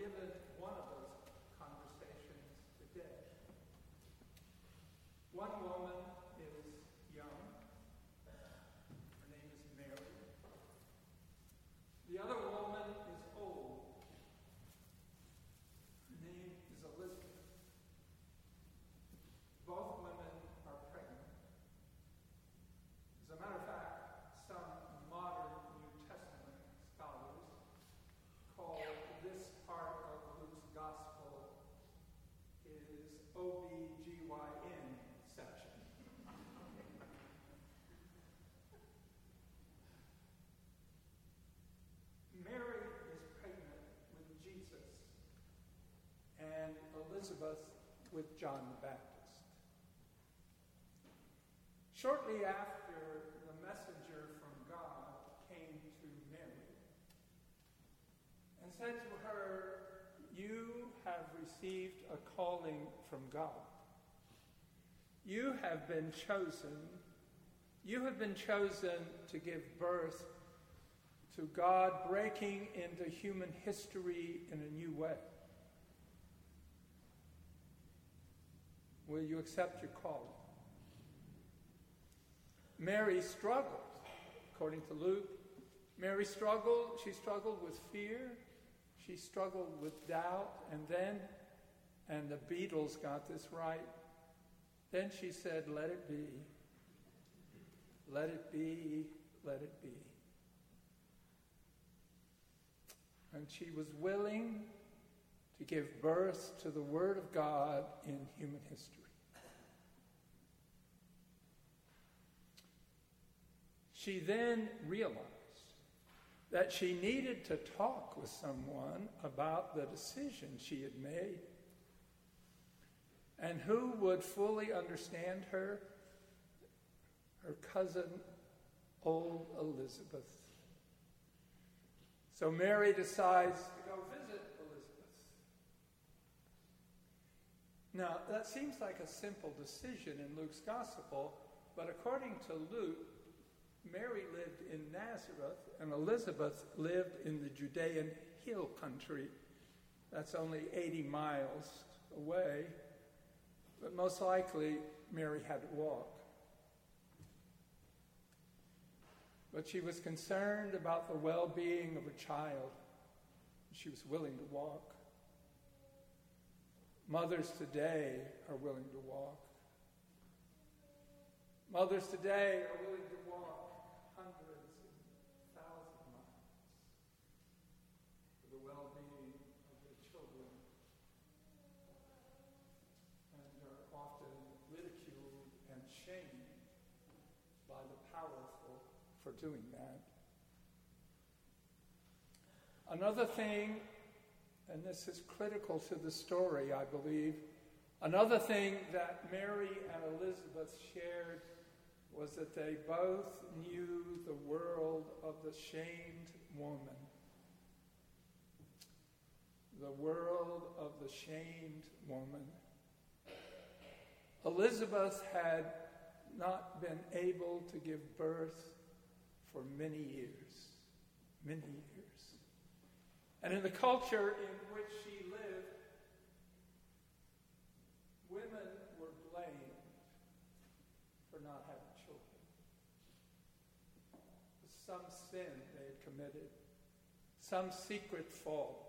forgiven Elizabeth with John the Baptist. Shortly after the messenger from God came to Mary and said to her, You have received a calling from God. You have been chosen. You have been chosen to give birth to God breaking into human history in a new way. Will you accept your calling? Mary struggled, according to Luke. Mary struggled. She struggled with fear. She struggled with doubt. And then, and the Beatles got this right, then she said, Let it be. Let it be. Let it be. And she was willing to give birth to the Word of God in human history. She then realized that she needed to talk with someone about the decision she had made. And who would fully understand her? Her cousin, old Elizabeth. So Mary decides to go visit Elizabeth. Now, that seems like a simple decision in Luke's gospel, but according to Luke, Mary lived in Nazareth and Elizabeth lived in the Judean hill country. That's only 80 miles away, but most likely Mary had to walk. But she was concerned about the well being of a child. She was willing to walk. Mothers today are willing to walk. Mothers today are willing to walk hundreds and thousands of miles for the well being of their children and are often ridiculed and shamed by the powerful for doing that. Another thing, and this is critical to the story, I believe, another thing that Mary and Elizabeth shared was that they both knew the world of the shamed woman. The world of the shamed woman. Elizabeth had not been able to give birth for many years. Many years. And in the culture in which she lived, women were blamed for not having children. Some sin they had committed, some secret fault.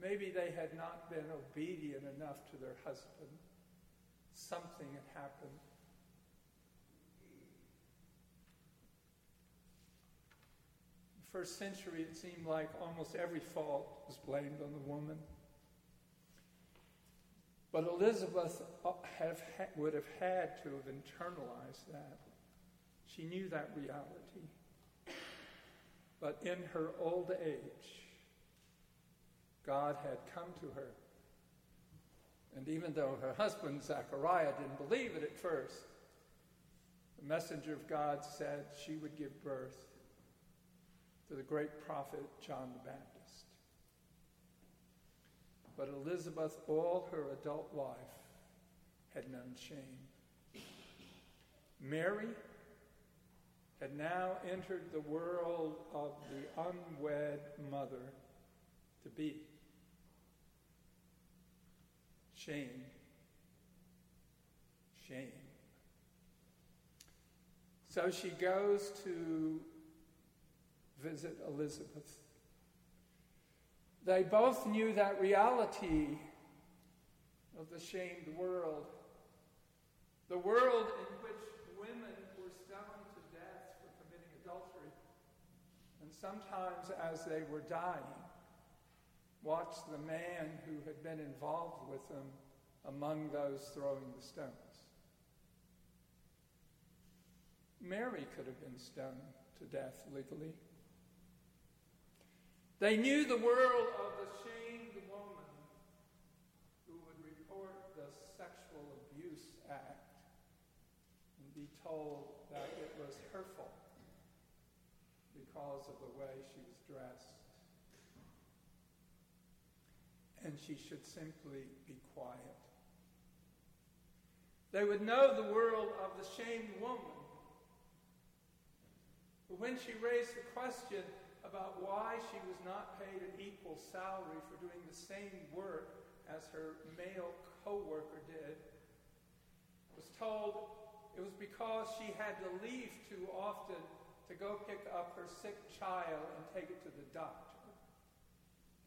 Maybe they had not been obedient enough to their husband. Something had happened. First century, it seemed like almost every fault was blamed on the woman. But Elizabeth uh, have, would have had to have internalized that. She knew that reality. But in her old age, God had come to her. And even though her husband, Zechariah, didn't believe it at first, the messenger of God said she would give birth to the great prophet John the Baptist. But Elizabeth, all her adult life, had known shame. Mary had now entered the world of the unwed mother to be. Shame shame. So she goes to visit Elizabeth. They both knew that reality of the shamed world, the world in which women were stoned to death for committing adultery, and sometimes as they were dying, watched the man who had been involved with them among those throwing the stones. Mary could have been stoned to death legally. They knew the world of the shamed woman who would report the sexual abuse act and be told that it was her fault because of the way she was dressed. And she should simply be quiet. They would know the world of the shamed woman. But when she raised the question, about why she was not paid an equal salary for doing the same work as her male co-worker did. Was told it was because she had to leave too often to go pick up her sick child and take it to the doctor.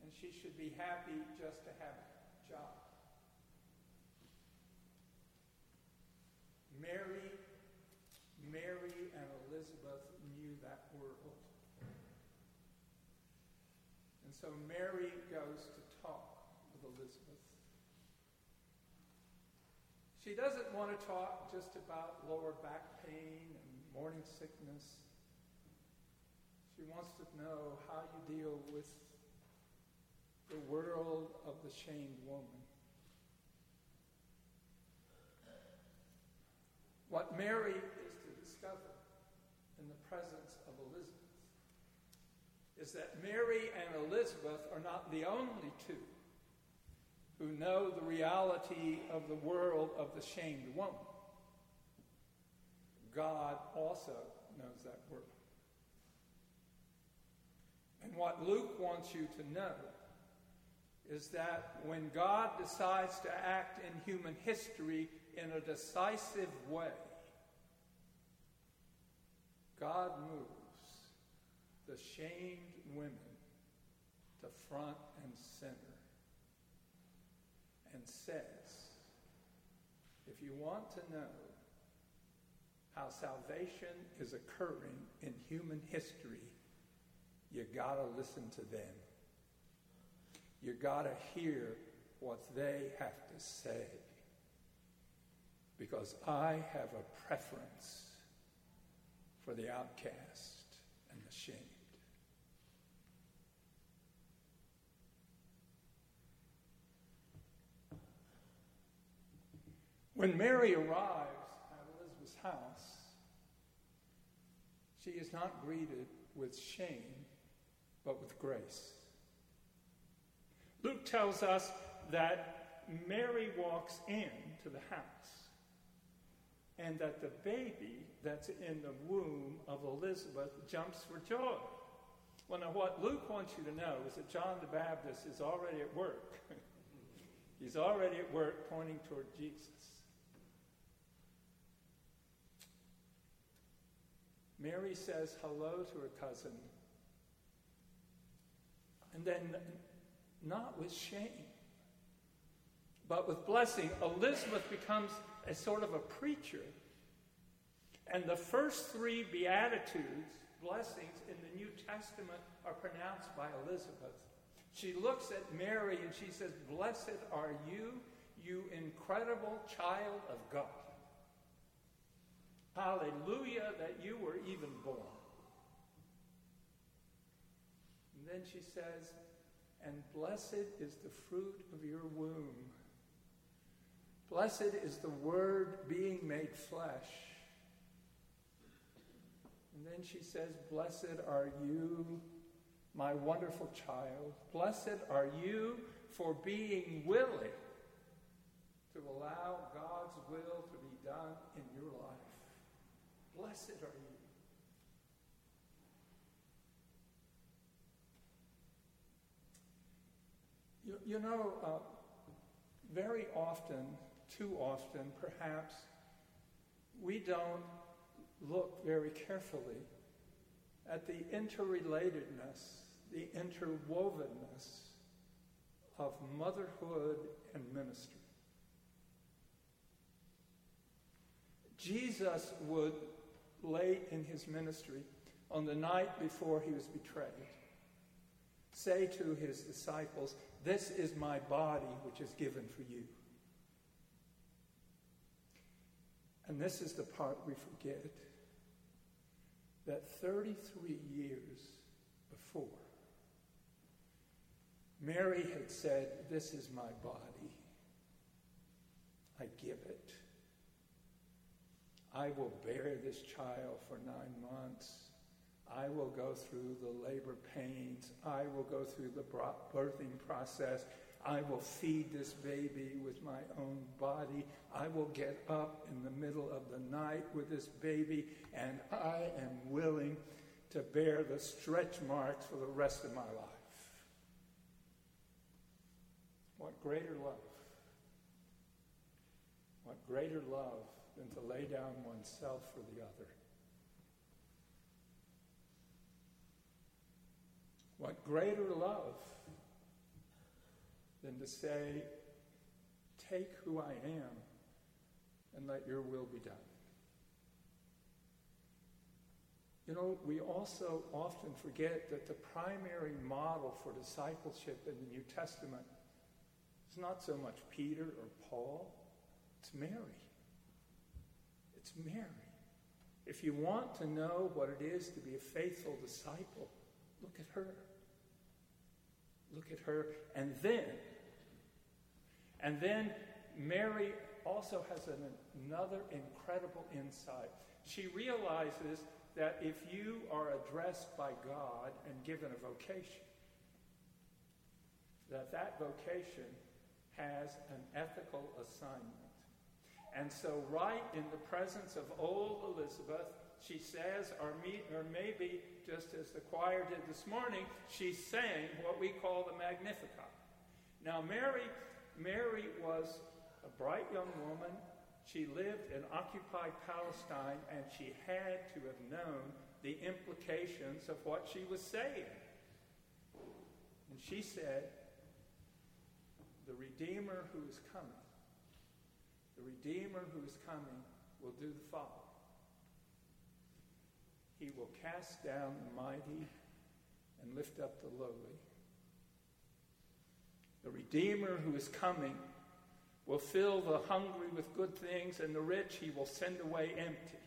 And she should be happy just to have a job. Mary, Mary and Elizabeth knew that world. So Mary goes to talk with Elizabeth. She doesn't want to talk just about lower back pain and morning sickness. She wants to know how you deal with the world of the shamed woman. What Mary is to discover in the Elizabeth is that Mary and Elizabeth are not the only two who know the reality of the world of the shamed woman. God also knows that world. And what Luke wants you to know is that when God decides to act in human history in a decisive way, God moves the shamed women to front and center and says, if you want to know how salvation is occurring in human history, you got to listen to them. You got to hear what they have to say. Because I have a preference for the outcast and the shamed. When Mary arrives at Elizabeth's house, she is not greeted with shame, but with grace. Luke tells us that Mary walks into the house and that the baby that's in the womb of Elizabeth jumps for joy. Well, now, what Luke wants you to know is that John the Baptist is already at work. He's already at work pointing toward Jesus. Mary says hello to her cousin. And then, not with shame, but with blessing, Elizabeth becomes a sort of a preacher. And the first three Beatitudes, blessings in the New Testament, are pronounced by Elizabeth. She looks at Mary and she says, Blessed are you, you incredible child of God. Hallelujah that you were even born. And then she says, and blessed is the fruit of your womb. Blessed is the word being made flesh. And then she says, Blessed are you, my wonderful child. Blessed are you for being willing to allow God's will to be done in. Blessed are you. You, you know, uh, very often, too often, perhaps, we don't look very carefully at the interrelatedness, the interwovenness of motherhood and ministry. Jesus would, late in his ministry, on the night before he was betrayed, say to his disciples, This is my body which is given for you. And this is the part we forget that 33 years before, Mary had said, This is my body. I give it. I will bear this child for nine months. I will go through the labor pains. I will go through the birthing process. I will feed this baby with my own body. I will get up in the middle of the night with this baby, and I am willing to bear the stretch marks for the rest of my life. What greater love? What greater love than to lay down oneself for the other? What greater love than to say, Take who I am and let your will be done. You know, we also often forget that the primary model for discipleship in the New Testament is not so much Peter or Paul, it's Mary. It's Mary. If you want to know what it is to be a faithful disciple, look at her. Look at her. And then, and then Mary also has an, another incredible insight. She realizes that if you are addressed by God and given a vocation, that that vocation has an ethical assignment. And so, right in the presence of old Elizabeth, she says, or, me, or maybe just as the choir did this morning, she sang what we call the Magnificat. Now, Mary, Mary was a bright young woman. She lived in occupied Palestine, and she had to have known the implications of what she was saying. And she said, The Redeemer who is coming, the Redeemer who is coming will do the following. He will cast down the mighty and lift up the lowly. The Redeemer who is coming will fill the hungry with good things, and the rich he will send away empty.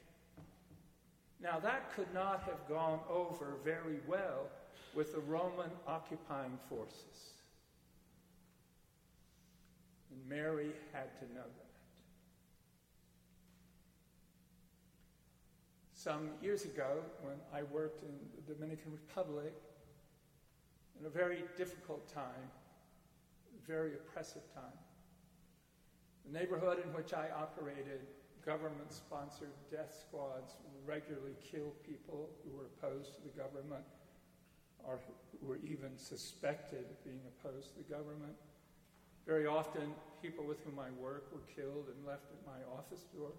Now, that could not have gone over very well with the Roman occupying forces. And Mary had to know that. Some years ago, when I worked in the Dominican Republic, in a very difficult time, very oppressive time, the neighborhood in which I operated, government sponsored death squads regularly killed people who were opposed to the government or who were even suspected of being opposed to the government. Very often, people with whom I work were killed and left at my office door.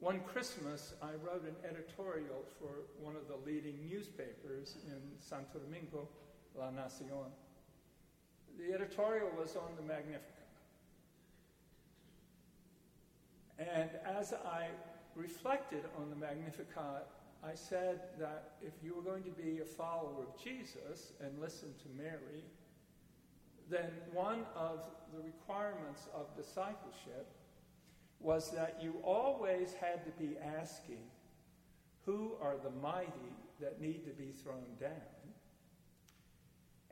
One Christmas, I wrote an editorial for one of the leading newspapers in Santo Domingo, La Nacion. The editorial was on the Magnificat. And as I reflected on the Magnificat, I said that if you were going to be a follower of Jesus and listen to Mary, then one of the requirements of discipleship was that you always had to be asking, who are the mighty that need to be thrown down?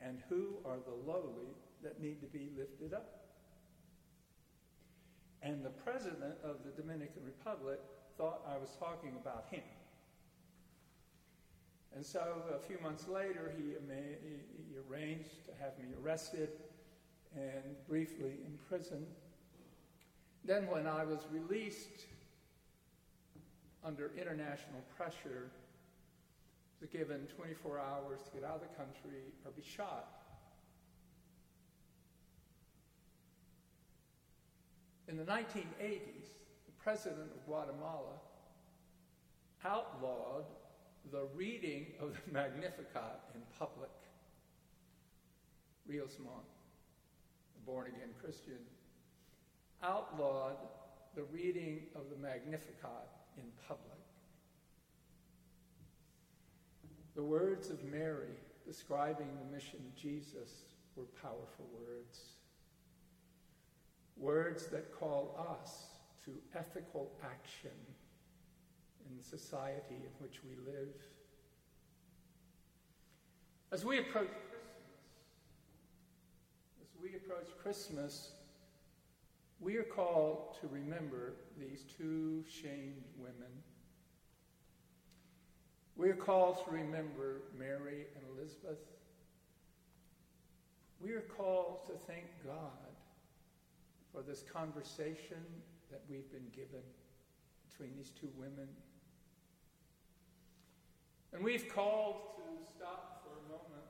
and who are the lowly that need to be lifted up. And the president of the Dominican Republic thought I was talking about him. And so a few months later, he, arranged to have me arrested and briefly imprisoned. Then, when I was released under international pressure was given 24 hours to get out of the country or be shot. In the 1980s, the president of Guatemala outlawed the reading of the Magnificat in public. Rios Montt, a born again Christian, outlawed the reading of the Magnificat in public. The words of Mary describing the mission of Jesus were powerful words. Words that call us to ethical action in the society in which we live. As we approach Christmas, as we approach Christmas, we are called to remember these two shamed women. We are called to remember Mary and Elizabeth. We are called to thank God for this conversation that we've been given between these two women. And we've called to stop for a moment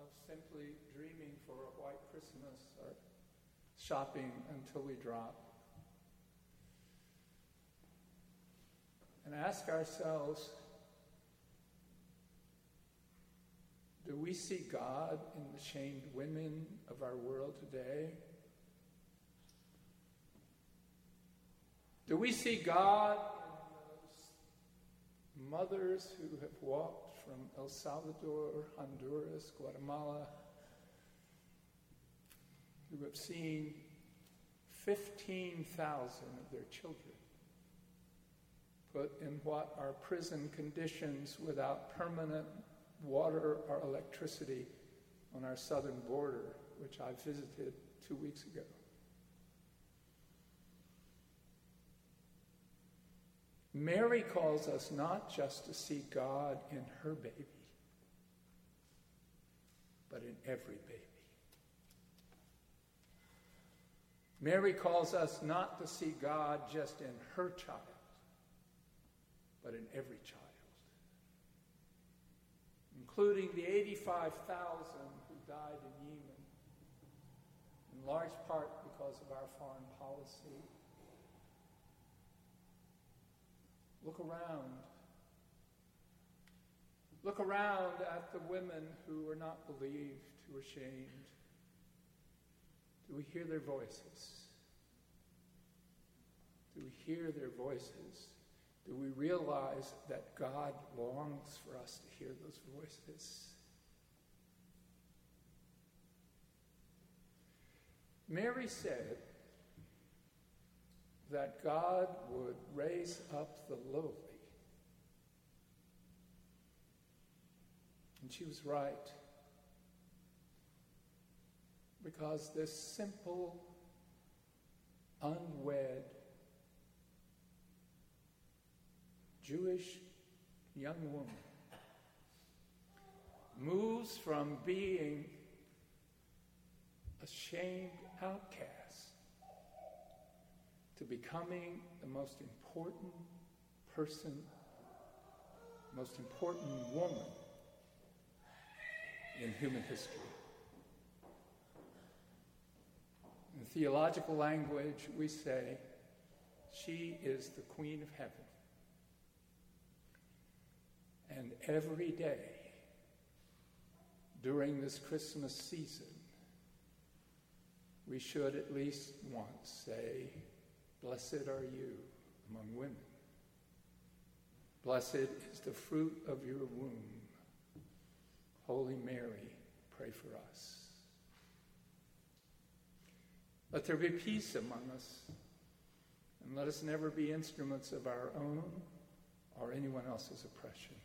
of simply dreaming for a white Christmas shopping until we drop. And ask ourselves do we see God in the shamed women of our world today? Do we see God in those mothers who have walked from El Salvador, Honduras, Guatemala, who have seen 15,000 of their children put in what are prison conditions without permanent water or electricity on our southern border, which I visited two weeks ago. Mary calls us not just to see God in her baby, but in every baby. Mary calls us not to see God just in her child, but in every child, including the 85,000 who died in Yemen, in large part because of our foreign policy. Look around. Look around at the women who were not believed, who were shamed. Do we hear their voices? Do we hear their voices? Do we realize that God longs for us to hear those voices? Mary said that God would raise up the lowly. And she was right. Because this simple, unwed, Jewish young woman moves from being a shamed outcast to becoming the most important person, most important woman in human history. In theological language, we say she is the Queen of Heaven. And every day during this Christmas season, we should at least once say, Blessed are you among women. Blessed is the fruit of your womb. Holy Mary, pray for us. Let there be peace among us, and let us never be instruments of our own or anyone else's oppression.